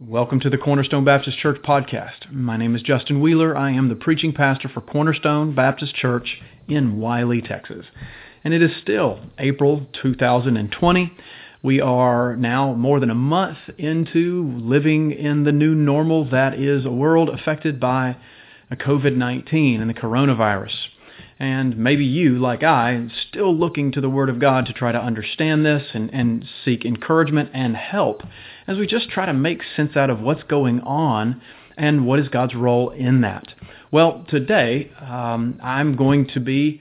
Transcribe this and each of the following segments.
Welcome to the Cornerstone Baptist Church podcast. My name is Justin Wheeler. I am the preaching pastor for Cornerstone Baptist Church in Wylie, Texas. And it is still April 2020. We are now more than a month into living in the new normal that is a world affected by COVID-19 and the coronavirus. And maybe you, like I, still looking to the Word of God to try to understand this and, and seek encouragement and help as we just try to make sense out of what's going on and what is God's role in that. Well, today um, I'm going to be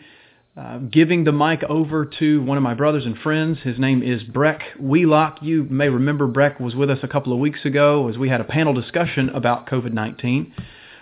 uh, giving the mic over to one of my brothers and friends. His name is Breck Wheelock. You may remember Breck was with us a couple of weeks ago as we had a panel discussion about COVID-19.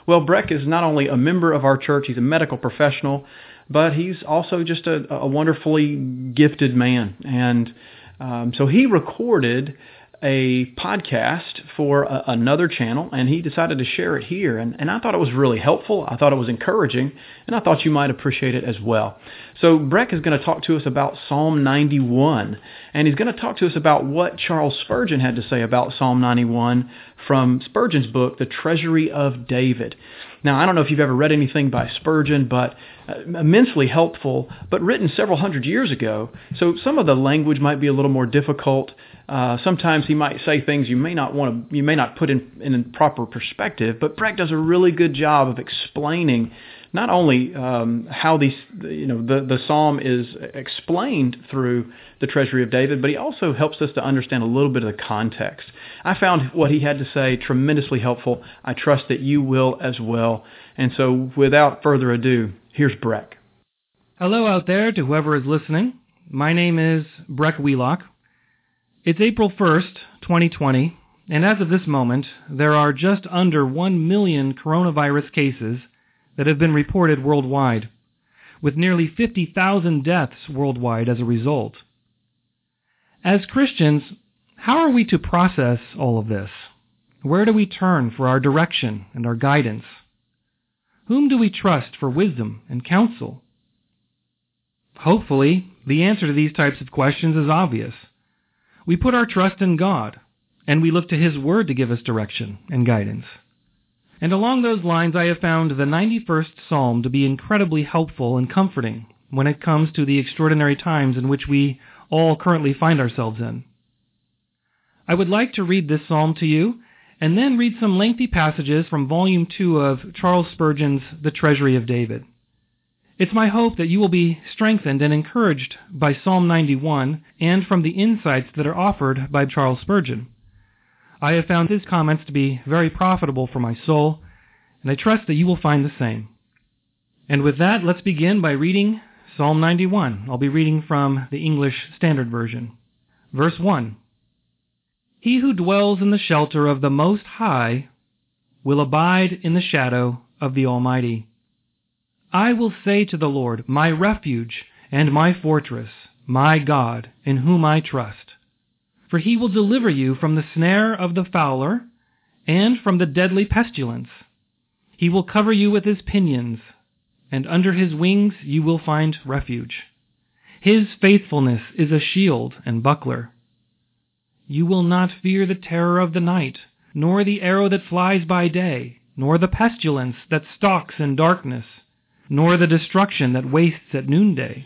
Well, Breck is not only a member of our church, he's a medical professional, but he's also just a, a wonderfully gifted man. And um, so he recorded a podcast for a, another channel, and he decided to share it here. And, and I thought it was really helpful. I thought it was encouraging, and I thought you might appreciate it as well. So Breck is going to talk to us about Psalm 91, and he's going to talk to us about what Charles Spurgeon had to say about Psalm 91 from Spurgeon's book, The Treasury of David. Now, I don't know if you've ever read anything by Spurgeon, but uh, immensely helpful, but written several hundred years ago. So some of the language might be a little more difficult. Uh, sometimes he might say things you may not want to, you may not put in, in proper perspective, but Breck does a really good job of explaining not only um, how these, you know, the, the psalm is explained through the treasury of David, but he also helps us to understand a little bit of the context. I found what he had to say tremendously helpful. I trust that you will as well. And so without further ado, here's Breck. Hello out there to whoever is listening. My name is Breck Wheelock. It's April 1st, 2020, and as of this moment, there are just under 1 million coronavirus cases that have been reported worldwide, with nearly 50,000 deaths worldwide as a result. As Christians, how are we to process all of this? Where do we turn for our direction and our guidance? Whom do we trust for wisdom and counsel? Hopefully, the answer to these types of questions is obvious. We put our trust in God, and we look to His Word to give us direction and guidance. And along those lines, I have found the 91st Psalm to be incredibly helpful and comforting when it comes to the extraordinary times in which we all currently find ourselves in. I would like to read this psalm to you, and then read some lengthy passages from Volume 2 of Charles Spurgeon's The Treasury of David. It's my hope that you will be strengthened and encouraged by Psalm 91 and from the insights that are offered by Charles Spurgeon. I have found his comments to be very profitable for my soul, and I trust that you will find the same. And with that, let's begin by reading Psalm 91. I'll be reading from the English Standard Version. Verse 1 He who dwells in the shelter of the Most High will abide in the shadow of the Almighty. I will say to the Lord, my refuge and my fortress, my God, in whom I trust for he will deliver you from the snare of the fowler and from the deadly pestilence. He will cover you with his pinions, and under his wings you will find refuge. His faithfulness is a shield and buckler. You will not fear the terror of the night, nor the arrow that flies by day, nor the pestilence that stalks in darkness, nor the destruction that wastes at noonday.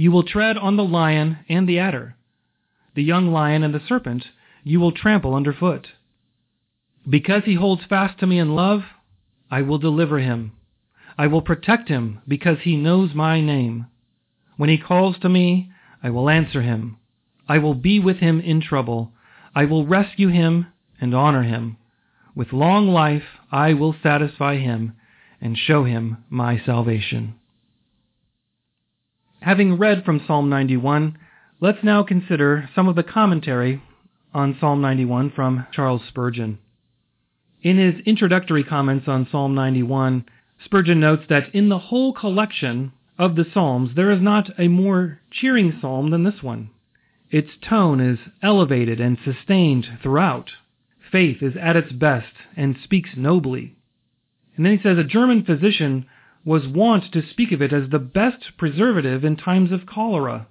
You will tread on the lion and the adder. The young lion and the serpent you will trample underfoot. Because he holds fast to me in love, I will deliver him. I will protect him because he knows my name. When he calls to me, I will answer him. I will be with him in trouble. I will rescue him and honor him. With long life I will satisfy him and show him my salvation. Having read from Psalm 91, let's now consider some of the commentary on Psalm 91 from Charles Spurgeon. In his introductory comments on Psalm 91, Spurgeon notes that in the whole collection of the Psalms, there is not a more cheering psalm than this one. Its tone is elevated and sustained throughout. Faith is at its best and speaks nobly. And then he says a German physician was wont to speak of it as the best preservative in times of cholera.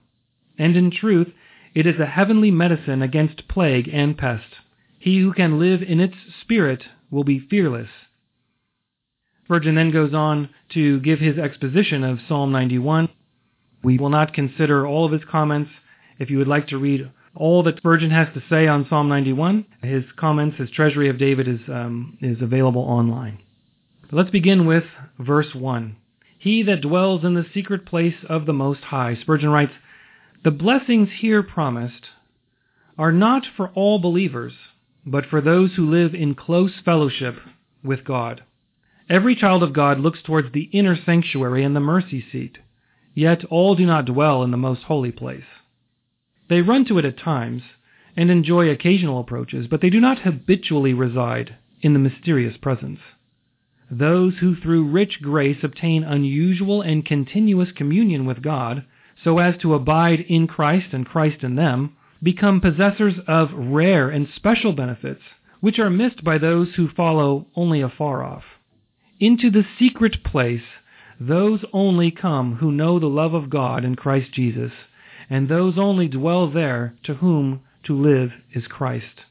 And in truth, it is a heavenly medicine against plague and pest. He who can live in its spirit will be fearless. Spurgeon then goes on to give his exposition of Psalm 91. We will not consider all of his comments. If you would like to read all that Spurgeon has to say on Psalm 91, his comments, his Treasury of David, is um, is available online. Let's begin with verse 1. He that dwells in the secret place of the Most High. Spurgeon writes, The blessings here promised are not for all believers, but for those who live in close fellowship with God. Every child of God looks towards the inner sanctuary and the mercy seat, yet all do not dwell in the most holy place. They run to it at times and enjoy occasional approaches, but they do not habitually reside in the mysterious presence. Those who through rich grace obtain unusual and continuous communion with God, so as to abide in Christ and Christ in them, become possessors of rare and special benefits, which are missed by those who follow only afar off. Into the secret place those only come who know the love of God in Christ Jesus, and those only dwell there to whom to live is Christ.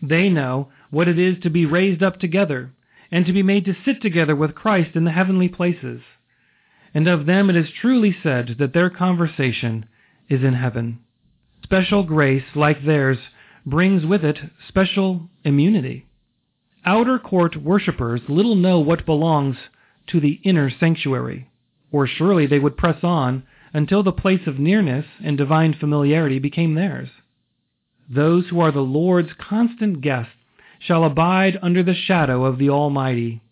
They know what it is to be raised up together, and to be made to sit together with Christ in the heavenly places. And of them it is truly said that their conversation is in heaven. Special grace, like theirs, brings with it special immunity. Outer court worshippers little know what belongs to the inner sanctuary, or surely they would press on until the place of nearness and divine familiarity became theirs. Those who are the Lord's constant guests shall abide under the shadow of the Almighty.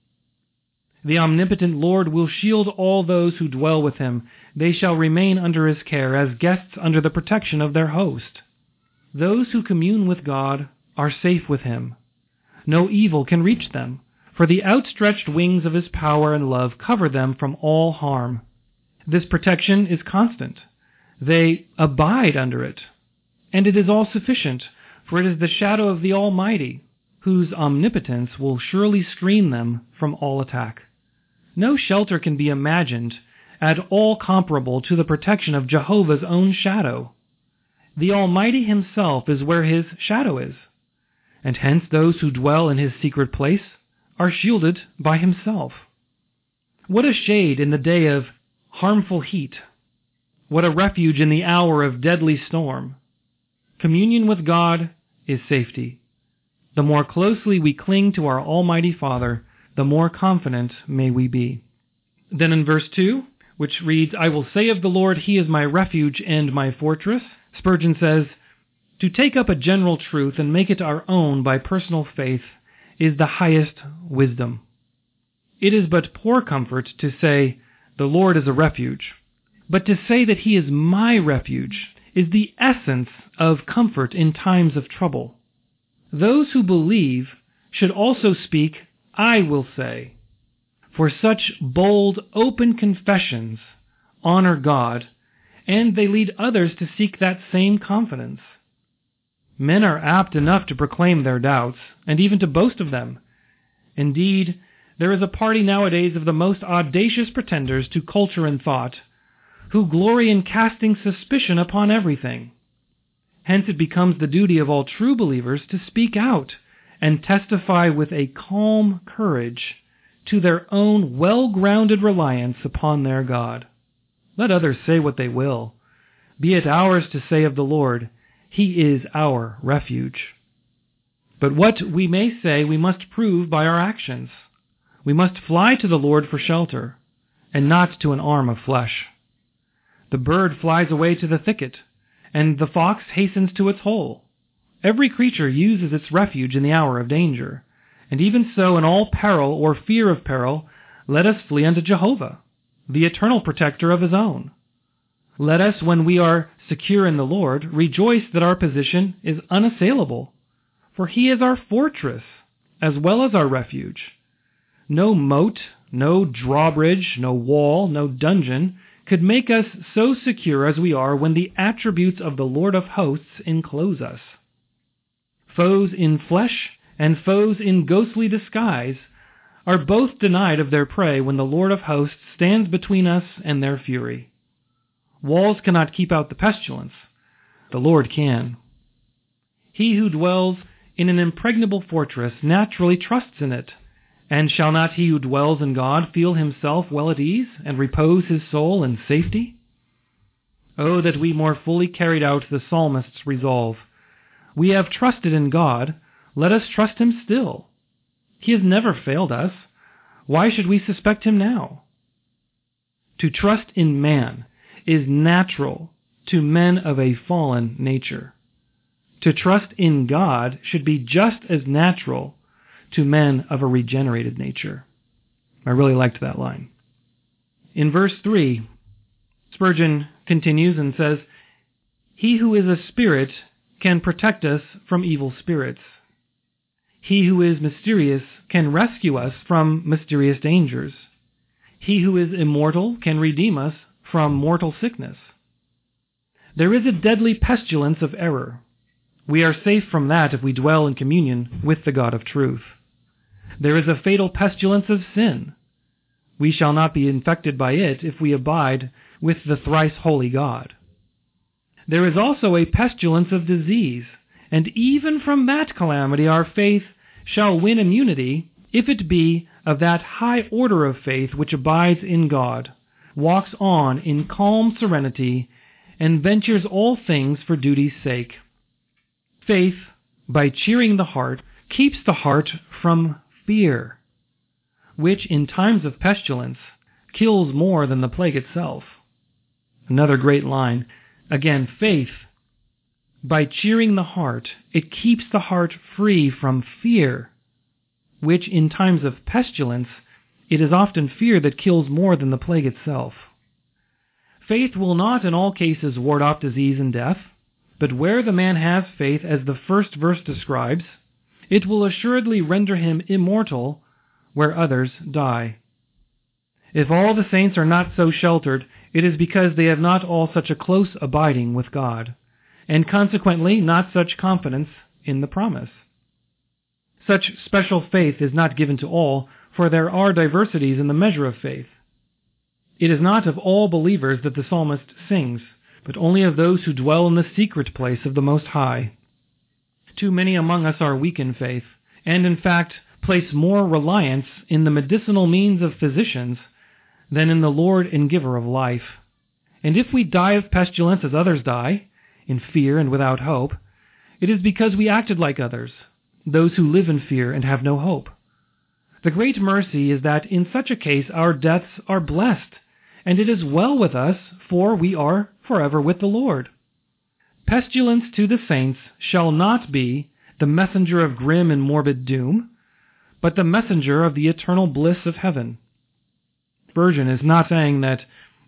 The omnipotent Lord will shield all those who dwell with him. They shall remain under his care as guests under the protection of their host. Those who commune with God are safe with him. No evil can reach them, for the outstretched wings of his power and love cover them from all harm. This protection is constant. They abide under it. And it is all sufficient, for it is the shadow of the Almighty, whose omnipotence will surely screen them from all attack. No shelter can be imagined at all comparable to the protection of Jehovah's own shadow. The Almighty himself is where his shadow is, and hence those who dwell in his secret place are shielded by himself. What a shade in the day of harmful heat! What a refuge in the hour of deadly storm! Communion with God is safety. The more closely we cling to our Almighty Father, the more confident may we be. Then in verse 2, which reads, I will say of the Lord, He is my refuge and my fortress, Spurgeon says, To take up a general truth and make it our own by personal faith is the highest wisdom. It is but poor comfort to say, The Lord is a refuge. But to say that He is my refuge is the essence of comfort in times of trouble. Those who believe should also speak I will say. For such bold, open confessions honor God, and they lead others to seek that same confidence. Men are apt enough to proclaim their doubts, and even to boast of them. Indeed, there is a party nowadays of the most audacious pretenders to culture and thought, who glory in casting suspicion upon everything. Hence it becomes the duty of all true believers to speak out and testify with a calm courage to their own well-grounded reliance upon their God. Let others say what they will. Be it ours to say of the Lord, He is our refuge. But what we may say we must prove by our actions. We must fly to the Lord for shelter, and not to an arm of flesh. The bird flies away to the thicket, and the fox hastens to its hole. Every creature uses its refuge in the hour of danger. And even so, in all peril or fear of peril, let us flee unto Jehovah, the eternal protector of his own. Let us, when we are secure in the Lord, rejoice that our position is unassailable, for he is our fortress, as well as our refuge. No moat, no drawbridge, no wall, no dungeon could make us so secure as we are when the attributes of the Lord of hosts enclose us. Foes in flesh and foes in ghostly disguise are both denied of their prey when the Lord of hosts stands between us and their fury. Walls cannot keep out the pestilence. The Lord can. He who dwells in an impregnable fortress naturally trusts in it. And shall not he who dwells in God feel himself well at ease, and repose his soul in safety? Oh, that we more fully carried out the psalmist's resolve. We have trusted in God, let us trust him still. He has never failed us. Why should we suspect him now? To trust in man is natural to men of a fallen nature. To trust in God should be just as natural to men of a regenerated nature. I really liked that line. In verse 3, Spurgeon continues and says, He who is a spirit can protect us from evil spirits. He who is mysterious can rescue us from mysterious dangers. He who is immortal can redeem us from mortal sickness. There is a deadly pestilence of error. We are safe from that if we dwell in communion with the God of truth. There is a fatal pestilence of sin. We shall not be infected by it if we abide with the thrice holy God. There is also a pestilence of disease, and even from that calamity our faith shall win immunity if it be of that high order of faith which abides in God, walks on in calm serenity, and ventures all things for duty's sake. Faith, by cheering the heart, keeps the heart from fear, which in times of pestilence kills more than the plague itself. Another great line. Again, faith, by cheering the heart, it keeps the heart free from fear, which in times of pestilence, it is often fear that kills more than the plague itself. Faith will not in all cases ward off disease and death, but where the man has faith, as the first verse describes, it will assuredly render him immortal where others die. If all the saints are not so sheltered, it is because they have not all such a close abiding with God, and consequently not such confidence in the promise. Such special faith is not given to all, for there are diversities in the measure of faith. It is not of all believers that the psalmist sings, but only of those who dwell in the secret place of the Most High. Too many among us are weak in faith, and in fact place more reliance in the medicinal means of physicians than in the Lord and giver of life. And if we die of pestilence as others die, in fear and without hope, it is because we acted like others, those who live in fear and have no hope. The great mercy is that in such a case our deaths are blessed, and it is well with us, for we are forever with the Lord. Pestilence to the saints shall not be the messenger of grim and morbid doom, but the messenger of the eternal bliss of heaven. Spurgeon is not saying that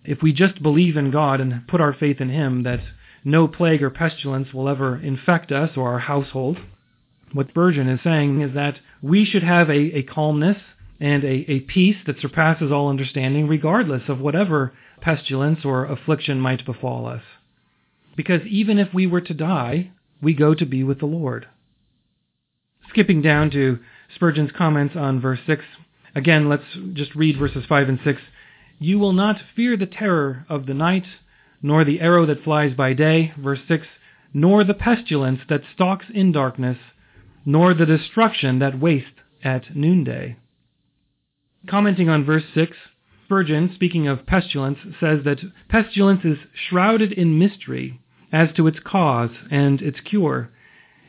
if we just believe in God and put our faith in Him, that no plague or pestilence will ever infect us or our household. What Spurgeon is saying is that we should have a, a calmness and a, a peace that surpasses all understanding, regardless of whatever pestilence or affliction might befall us. Because even if we were to die, we go to be with the Lord. Skipping down to Spurgeon's comments on verse 6. Again, let's just read verses 5 and 6. You will not fear the terror of the night, nor the arrow that flies by day. Verse 6. Nor the pestilence that stalks in darkness, nor the destruction that wastes at noonday. Commenting on verse 6, Spurgeon, speaking of pestilence, says that pestilence is shrouded in mystery as to its cause and its cure.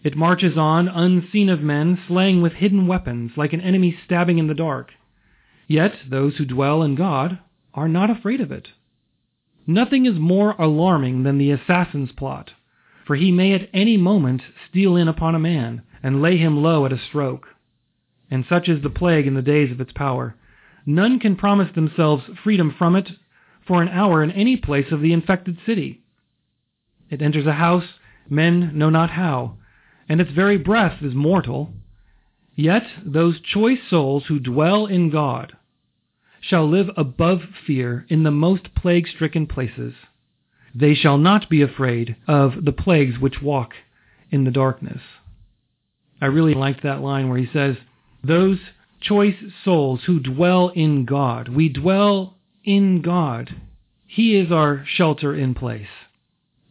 It marches on, unseen of men, slaying with hidden weapons, like an enemy stabbing in the dark. Yet those who dwell in God are not afraid of it. Nothing is more alarming than the assassin's plot, for he may at any moment steal in upon a man and lay him low at a stroke. And such is the plague in the days of its power. None can promise themselves freedom from it for an hour in any place of the infected city. It enters a house, men know not how, and its very breath is mortal. Yet those choice souls who dwell in God shall live above fear in the most plague stricken places. They shall not be afraid of the plagues which walk in the darkness. I really liked that line where he says, Those choice souls who dwell in God. We dwell in God. He is our shelter in place.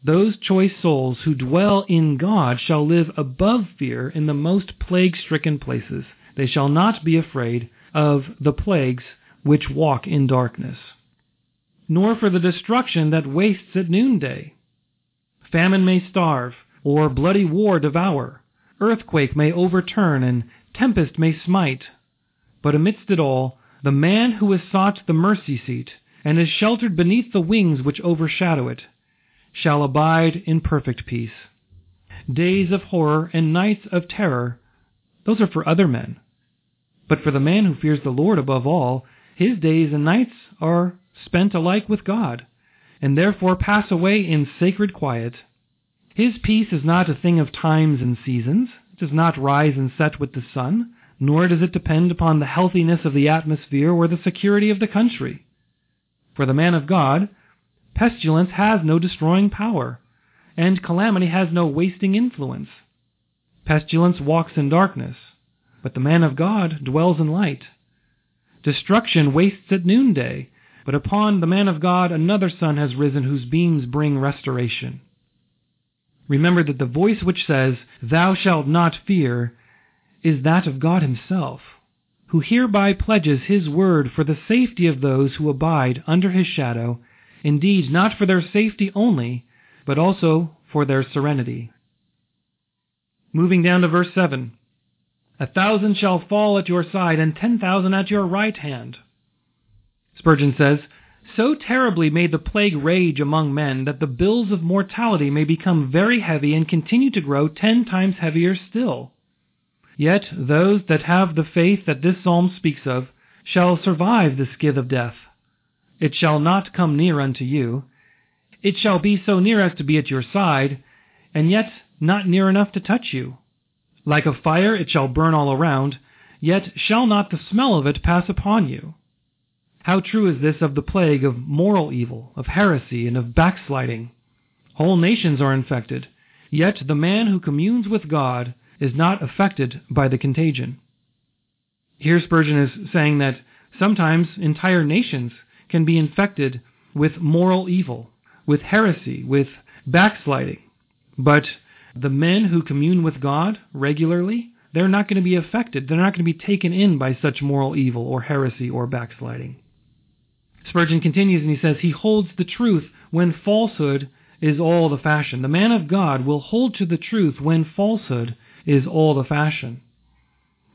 Those choice souls who dwell in God shall live above fear in the most plague stricken places. They shall not be afraid of the plagues which walk in darkness, nor for the destruction that wastes at noonday. Famine may starve, or bloody war devour, earthquake may overturn, and tempest may smite. But amidst it all, the man who has sought the mercy seat, and is sheltered beneath the wings which overshadow it, shall abide in perfect peace. Days of horror and nights of terror, those are for other men. But for the man who fears the Lord above all, his days and nights are spent alike with God, and therefore pass away in sacred quiet. His peace is not a thing of times and seasons. It does not rise and set with the sun, nor does it depend upon the healthiness of the atmosphere or the security of the country. For the man of God, pestilence has no destroying power, and calamity has no wasting influence. Pestilence walks in darkness, but the man of God dwells in light. Destruction wastes at noonday, but upon the man of God another sun has risen whose beams bring restoration. Remember that the voice which says, Thou shalt not fear, is that of God Himself, who hereby pledges His word for the safety of those who abide under His shadow, indeed not for their safety only, but also for their serenity. Moving down to verse 7. A thousand shall fall at your side, and ten thousand at your right hand. Spurgeon says, So terribly may the plague rage among men that the bills of mortality may become very heavy and continue to grow ten times heavier still. Yet those that have the faith that this psalm speaks of shall survive the skith of death. It shall not come near unto you. It shall be so near as to be at your side, and yet not near enough to touch you. Like a fire it shall burn all around, yet shall not the smell of it pass upon you. How true is this of the plague of moral evil, of heresy, and of backsliding? Whole nations are infected, yet the man who communes with God is not affected by the contagion. Here Spurgeon is saying that sometimes entire nations can be infected with moral evil, with heresy, with backsliding, but the men who commune with God regularly, they're not going to be affected. They're not going to be taken in by such moral evil or heresy or backsliding. Spurgeon continues and he says, He holds the truth when falsehood is all the fashion. The man of God will hold to the truth when falsehood is all the fashion.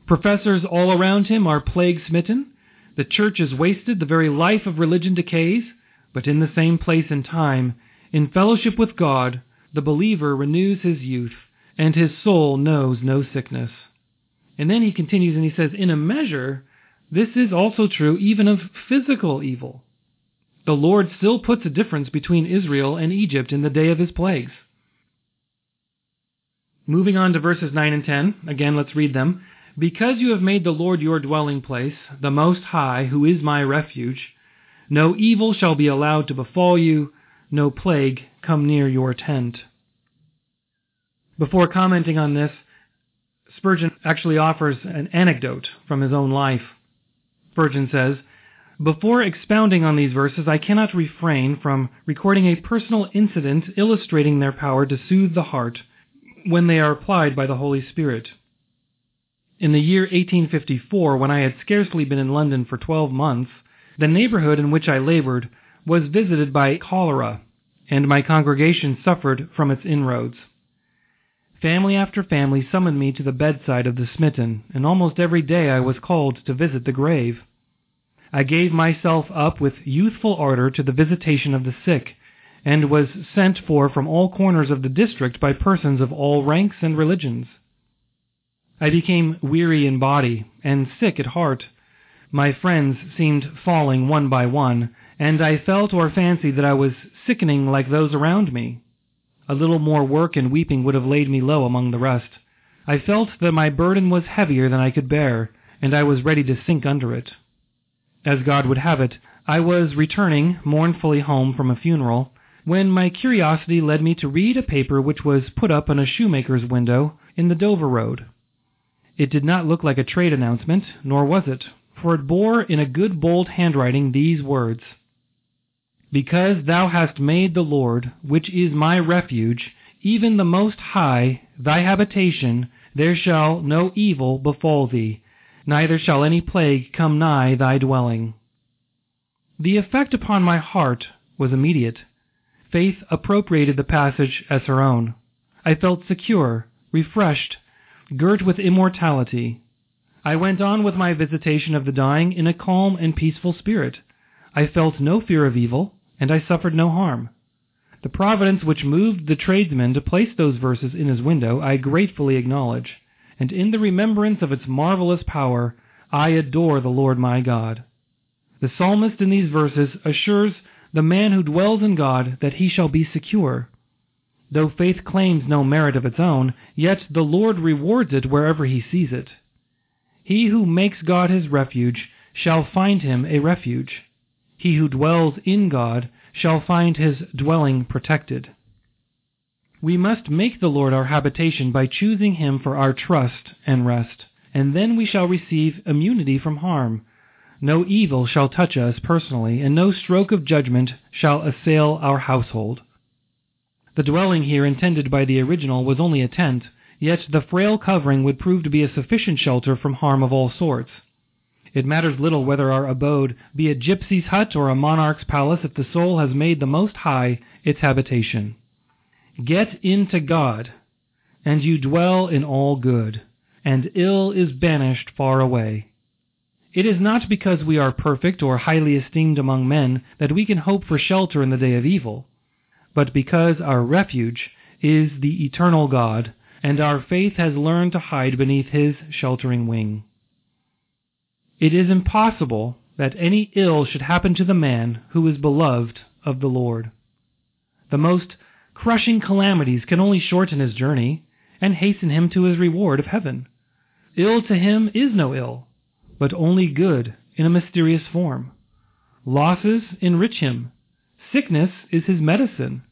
Professors all around him are plague smitten. The church is wasted. The very life of religion decays. But in the same place and time, in fellowship with God, the believer renews his youth, and his soul knows no sickness. And then he continues and he says, In a measure, this is also true even of physical evil. The Lord still puts a difference between Israel and Egypt in the day of his plagues. Moving on to verses 9 and 10, again let's read them. Because you have made the Lord your dwelling place, the Most High, who is my refuge, no evil shall be allowed to befall you, no plague come near your tent. Before commenting on this, Spurgeon actually offers an anecdote from his own life. Spurgeon says, Before expounding on these verses, I cannot refrain from recording a personal incident illustrating their power to soothe the heart when they are applied by the Holy Spirit. In the year 1854, when I had scarcely been in London for twelve months, the neighborhood in which I labored was visited by cholera, and my congregation suffered from its inroads. Family after family summoned me to the bedside of the smitten, and almost every day I was called to visit the grave. I gave myself up with youthful ardor to the visitation of the sick, and was sent for from all corners of the district by persons of all ranks and religions. I became weary in body and sick at heart. My friends seemed falling one by one, and I felt or fancied that I was sickening like those around me. A little more work and weeping would have laid me low among the rest. I felt that my burden was heavier than I could bear, and I was ready to sink under it. As God would have it, I was returning mournfully home from a funeral, when my curiosity led me to read a paper which was put up in a shoemaker's window in the Dover Road. It did not look like a trade announcement, nor was it, for it bore in a good bold handwriting these words Because thou hast made the Lord, which is my refuge, even the Most High, thy habitation, there shall no evil befall thee, neither shall any plague come nigh thy dwelling. The effect upon my heart was immediate. Faith appropriated the passage as her own. I felt secure, refreshed, girt with immortality. I went on with my visitation of the dying in a calm and peaceful spirit. I felt no fear of evil, and I suffered no harm. The providence which moved the tradesman to place those verses in his window I gratefully acknowledge, and in the remembrance of its marvelous power I adore the Lord my God. The psalmist in these verses assures the man who dwells in God that he shall be secure. Though faith claims no merit of its own, yet the Lord rewards it wherever he sees it. He who makes God his refuge shall find him a refuge. He who dwells in God shall find his dwelling protected. We must make the Lord our habitation by choosing him for our trust and rest, and then we shall receive immunity from harm. No evil shall touch us personally, and no stroke of judgment shall assail our household. The dwelling here intended by the original was only a tent, yet the frail covering would prove to be a sufficient shelter from harm of all sorts. It matters little whether our abode be a gypsy's hut or a monarch's palace if the soul has made the Most High its habitation. Get into God, and you dwell in all good, and ill is banished far away. It is not because we are perfect or highly esteemed among men that we can hope for shelter in the day of evil, but because our refuge is the eternal God, and our faith has learned to hide beneath his sheltering wing. It is impossible that any ill should happen to the man who is beloved of the Lord. The most crushing calamities can only shorten his journey and hasten him to his reward of heaven. Ill to him is no ill, but only good in a mysterious form. Losses enrich him. Sickness is his medicine.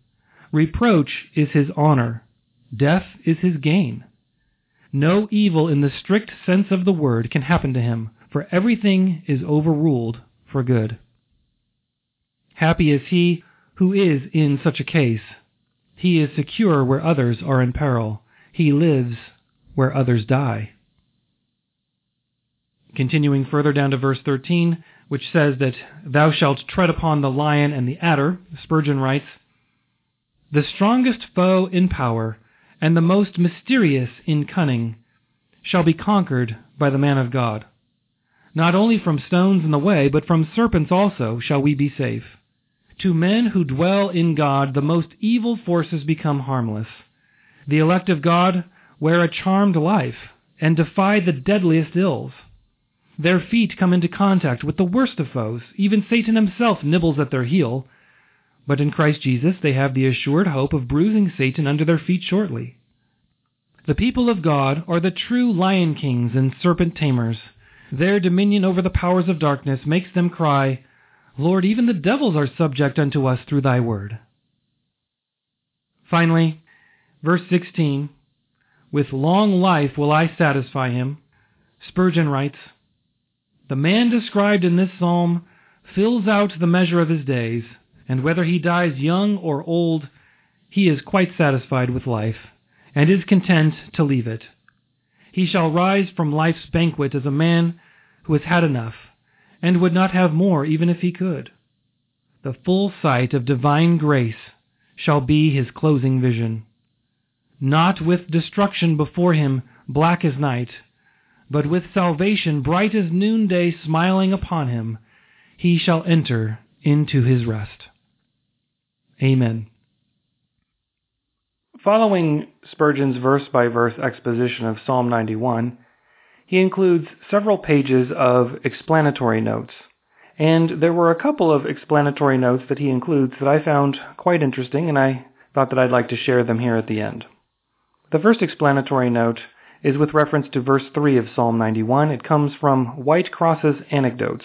Reproach is his honor. Death is his gain. No evil in the strict sense of the word can happen to him for everything is overruled for good. Happy is he who is in such a case. He is secure where others are in peril. He lives where others die. Continuing further down to verse 13, which says that thou shalt tread upon the lion and the adder, Spurgeon writes, The strongest foe in power and the most mysterious in cunning shall be conquered by the man of God. Not only from stones in the way, but from serpents also shall we be safe. To men who dwell in God, the most evil forces become harmless. The elect of God wear a charmed life and defy the deadliest ills. Their feet come into contact with the worst of foes. Even Satan himself nibbles at their heel. But in Christ Jesus they have the assured hope of bruising Satan under their feet shortly. The people of God are the true lion kings and serpent tamers. Their dominion over the powers of darkness makes them cry, Lord, even the devils are subject unto us through thy word. Finally, verse 16, With long life will I satisfy him. Spurgeon writes, The man described in this psalm fills out the measure of his days, and whether he dies young or old, he is quite satisfied with life, and is content to leave it. He shall rise from life's banquet as a man who has had enough, and would not have more even if he could. The full sight of divine grace shall be his closing vision. Not with destruction before him, black as night, but with salvation bright as noonday smiling upon him, he shall enter into his rest. Amen. Following Spurgeon's verse by verse exposition of Psalm 91, he includes several pages of explanatory notes. And there were a couple of explanatory notes that he includes that I found quite interesting, and I thought that I'd like to share them here at the end. The first explanatory note is with reference to verse 3 of Psalm 91. It comes from Whitecross's Anecdotes.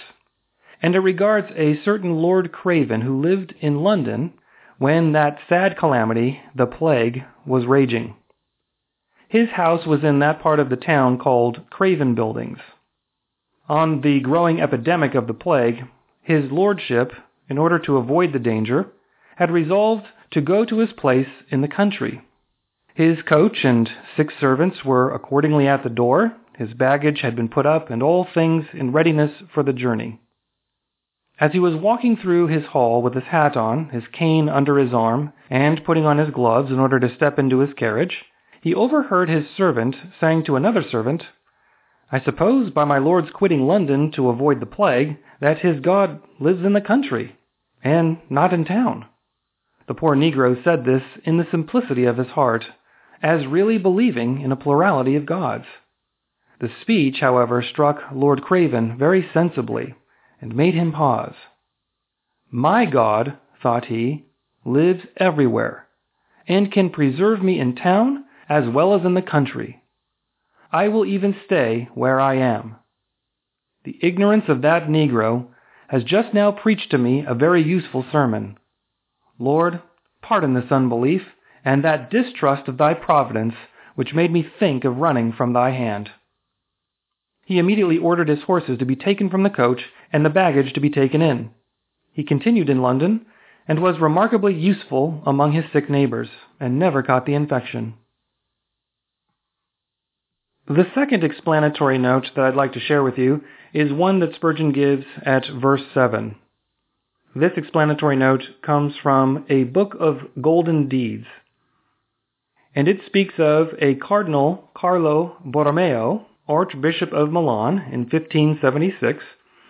And it regards a certain Lord Craven who lived in London when that sad calamity, the plague, was raging. His house was in that part of the town called Craven Buildings. On the growing epidemic of the plague, his lordship, in order to avoid the danger, had resolved to go to his place in the country. His coach and six servants were accordingly at the door, his baggage had been put up, and all things in readiness for the journey. As he was walking through his hall with his hat on, his cane under his arm, and putting on his gloves in order to step into his carriage, he overheard his servant saying to another servant, I suppose by my lord's quitting London to avoid the plague, that his God lives in the country, and not in town. The poor Negro said this in the simplicity of his heart, as really believing in a plurality of gods. The speech, however, struck Lord Craven very sensibly, and made him pause. My God, thought he, lives everywhere, and can preserve me in town as well as in the country. I will even stay where I am. The ignorance of that Negro has just now preached to me a very useful sermon. Lord, pardon this unbelief and that distrust of thy providence which made me think of running from thy hand. He immediately ordered his horses to be taken from the coach and the baggage to be taken in. He continued in London and was remarkably useful among his sick neighbors and never caught the infection. The second explanatory note that I'd like to share with you is one that Spurgeon gives at verse 7. This explanatory note comes from a book of golden deeds. And it speaks of a Cardinal Carlo Borromeo, Archbishop of Milan in 1576.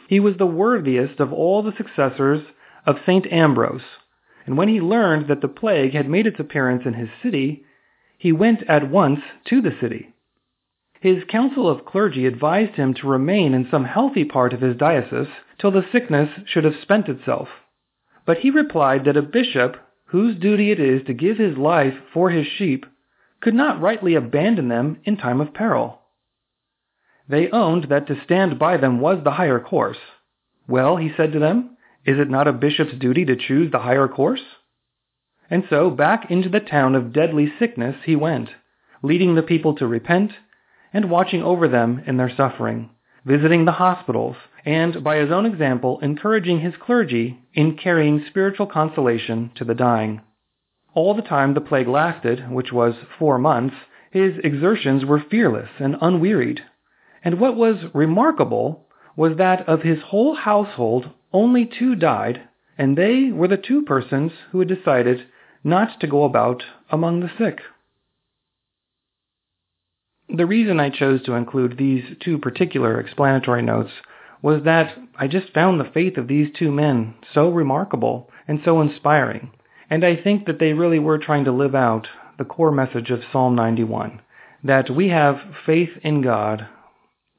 He was the worthiest of all the successors of St. Ambrose, and when he learned that the plague had made its appearance in his city, he went at once to the city. His council of clergy advised him to remain in some healthy part of his diocese till the sickness should have spent itself. But he replied that a bishop, whose duty it is to give his life for his sheep, could not rightly abandon them in time of peril. They owned that to stand by them was the higher course. Well, he said to them, is it not a bishop's duty to choose the higher course? And so back into the town of deadly sickness he went, leading the people to repent and watching over them in their suffering, visiting the hospitals, and by his own example encouraging his clergy in carrying spiritual consolation to the dying. All the time the plague lasted, which was four months, his exertions were fearless and unwearied. And what was remarkable was that of his whole household only two died, and they were the two persons who had decided not to go about among the sick. The reason I chose to include these two particular explanatory notes was that I just found the faith of these two men so remarkable and so inspiring, and I think that they really were trying to live out the core message of Psalm 91, that we have faith in God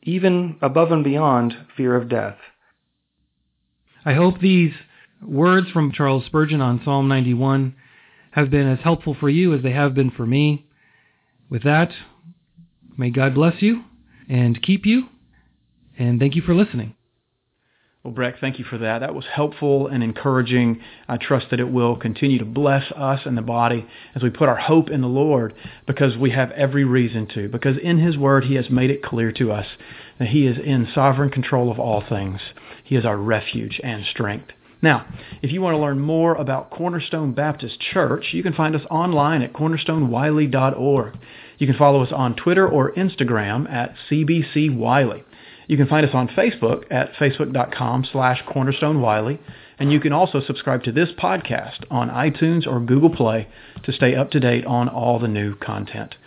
even above and beyond fear of death. I hope these words from Charles Spurgeon on Psalm 91 have been as helpful for you as they have been for me. With that, May God bless you and keep you, and thank you for listening. Well, Breck, thank you for that. That was helpful and encouraging. I trust that it will continue to bless us and the body as we put our hope in the Lord because we have every reason to. Because in His Word, He has made it clear to us that He is in sovereign control of all things. He is our refuge and strength. Now, if you want to learn more about Cornerstone Baptist Church, you can find us online at cornerstonewylie.org. You can follow us on Twitter or Instagram at CBC Wylie. You can find us on Facebook at facebook.com slash cornerstonewylie. And you can also subscribe to this podcast on iTunes or Google Play to stay up to date on all the new content.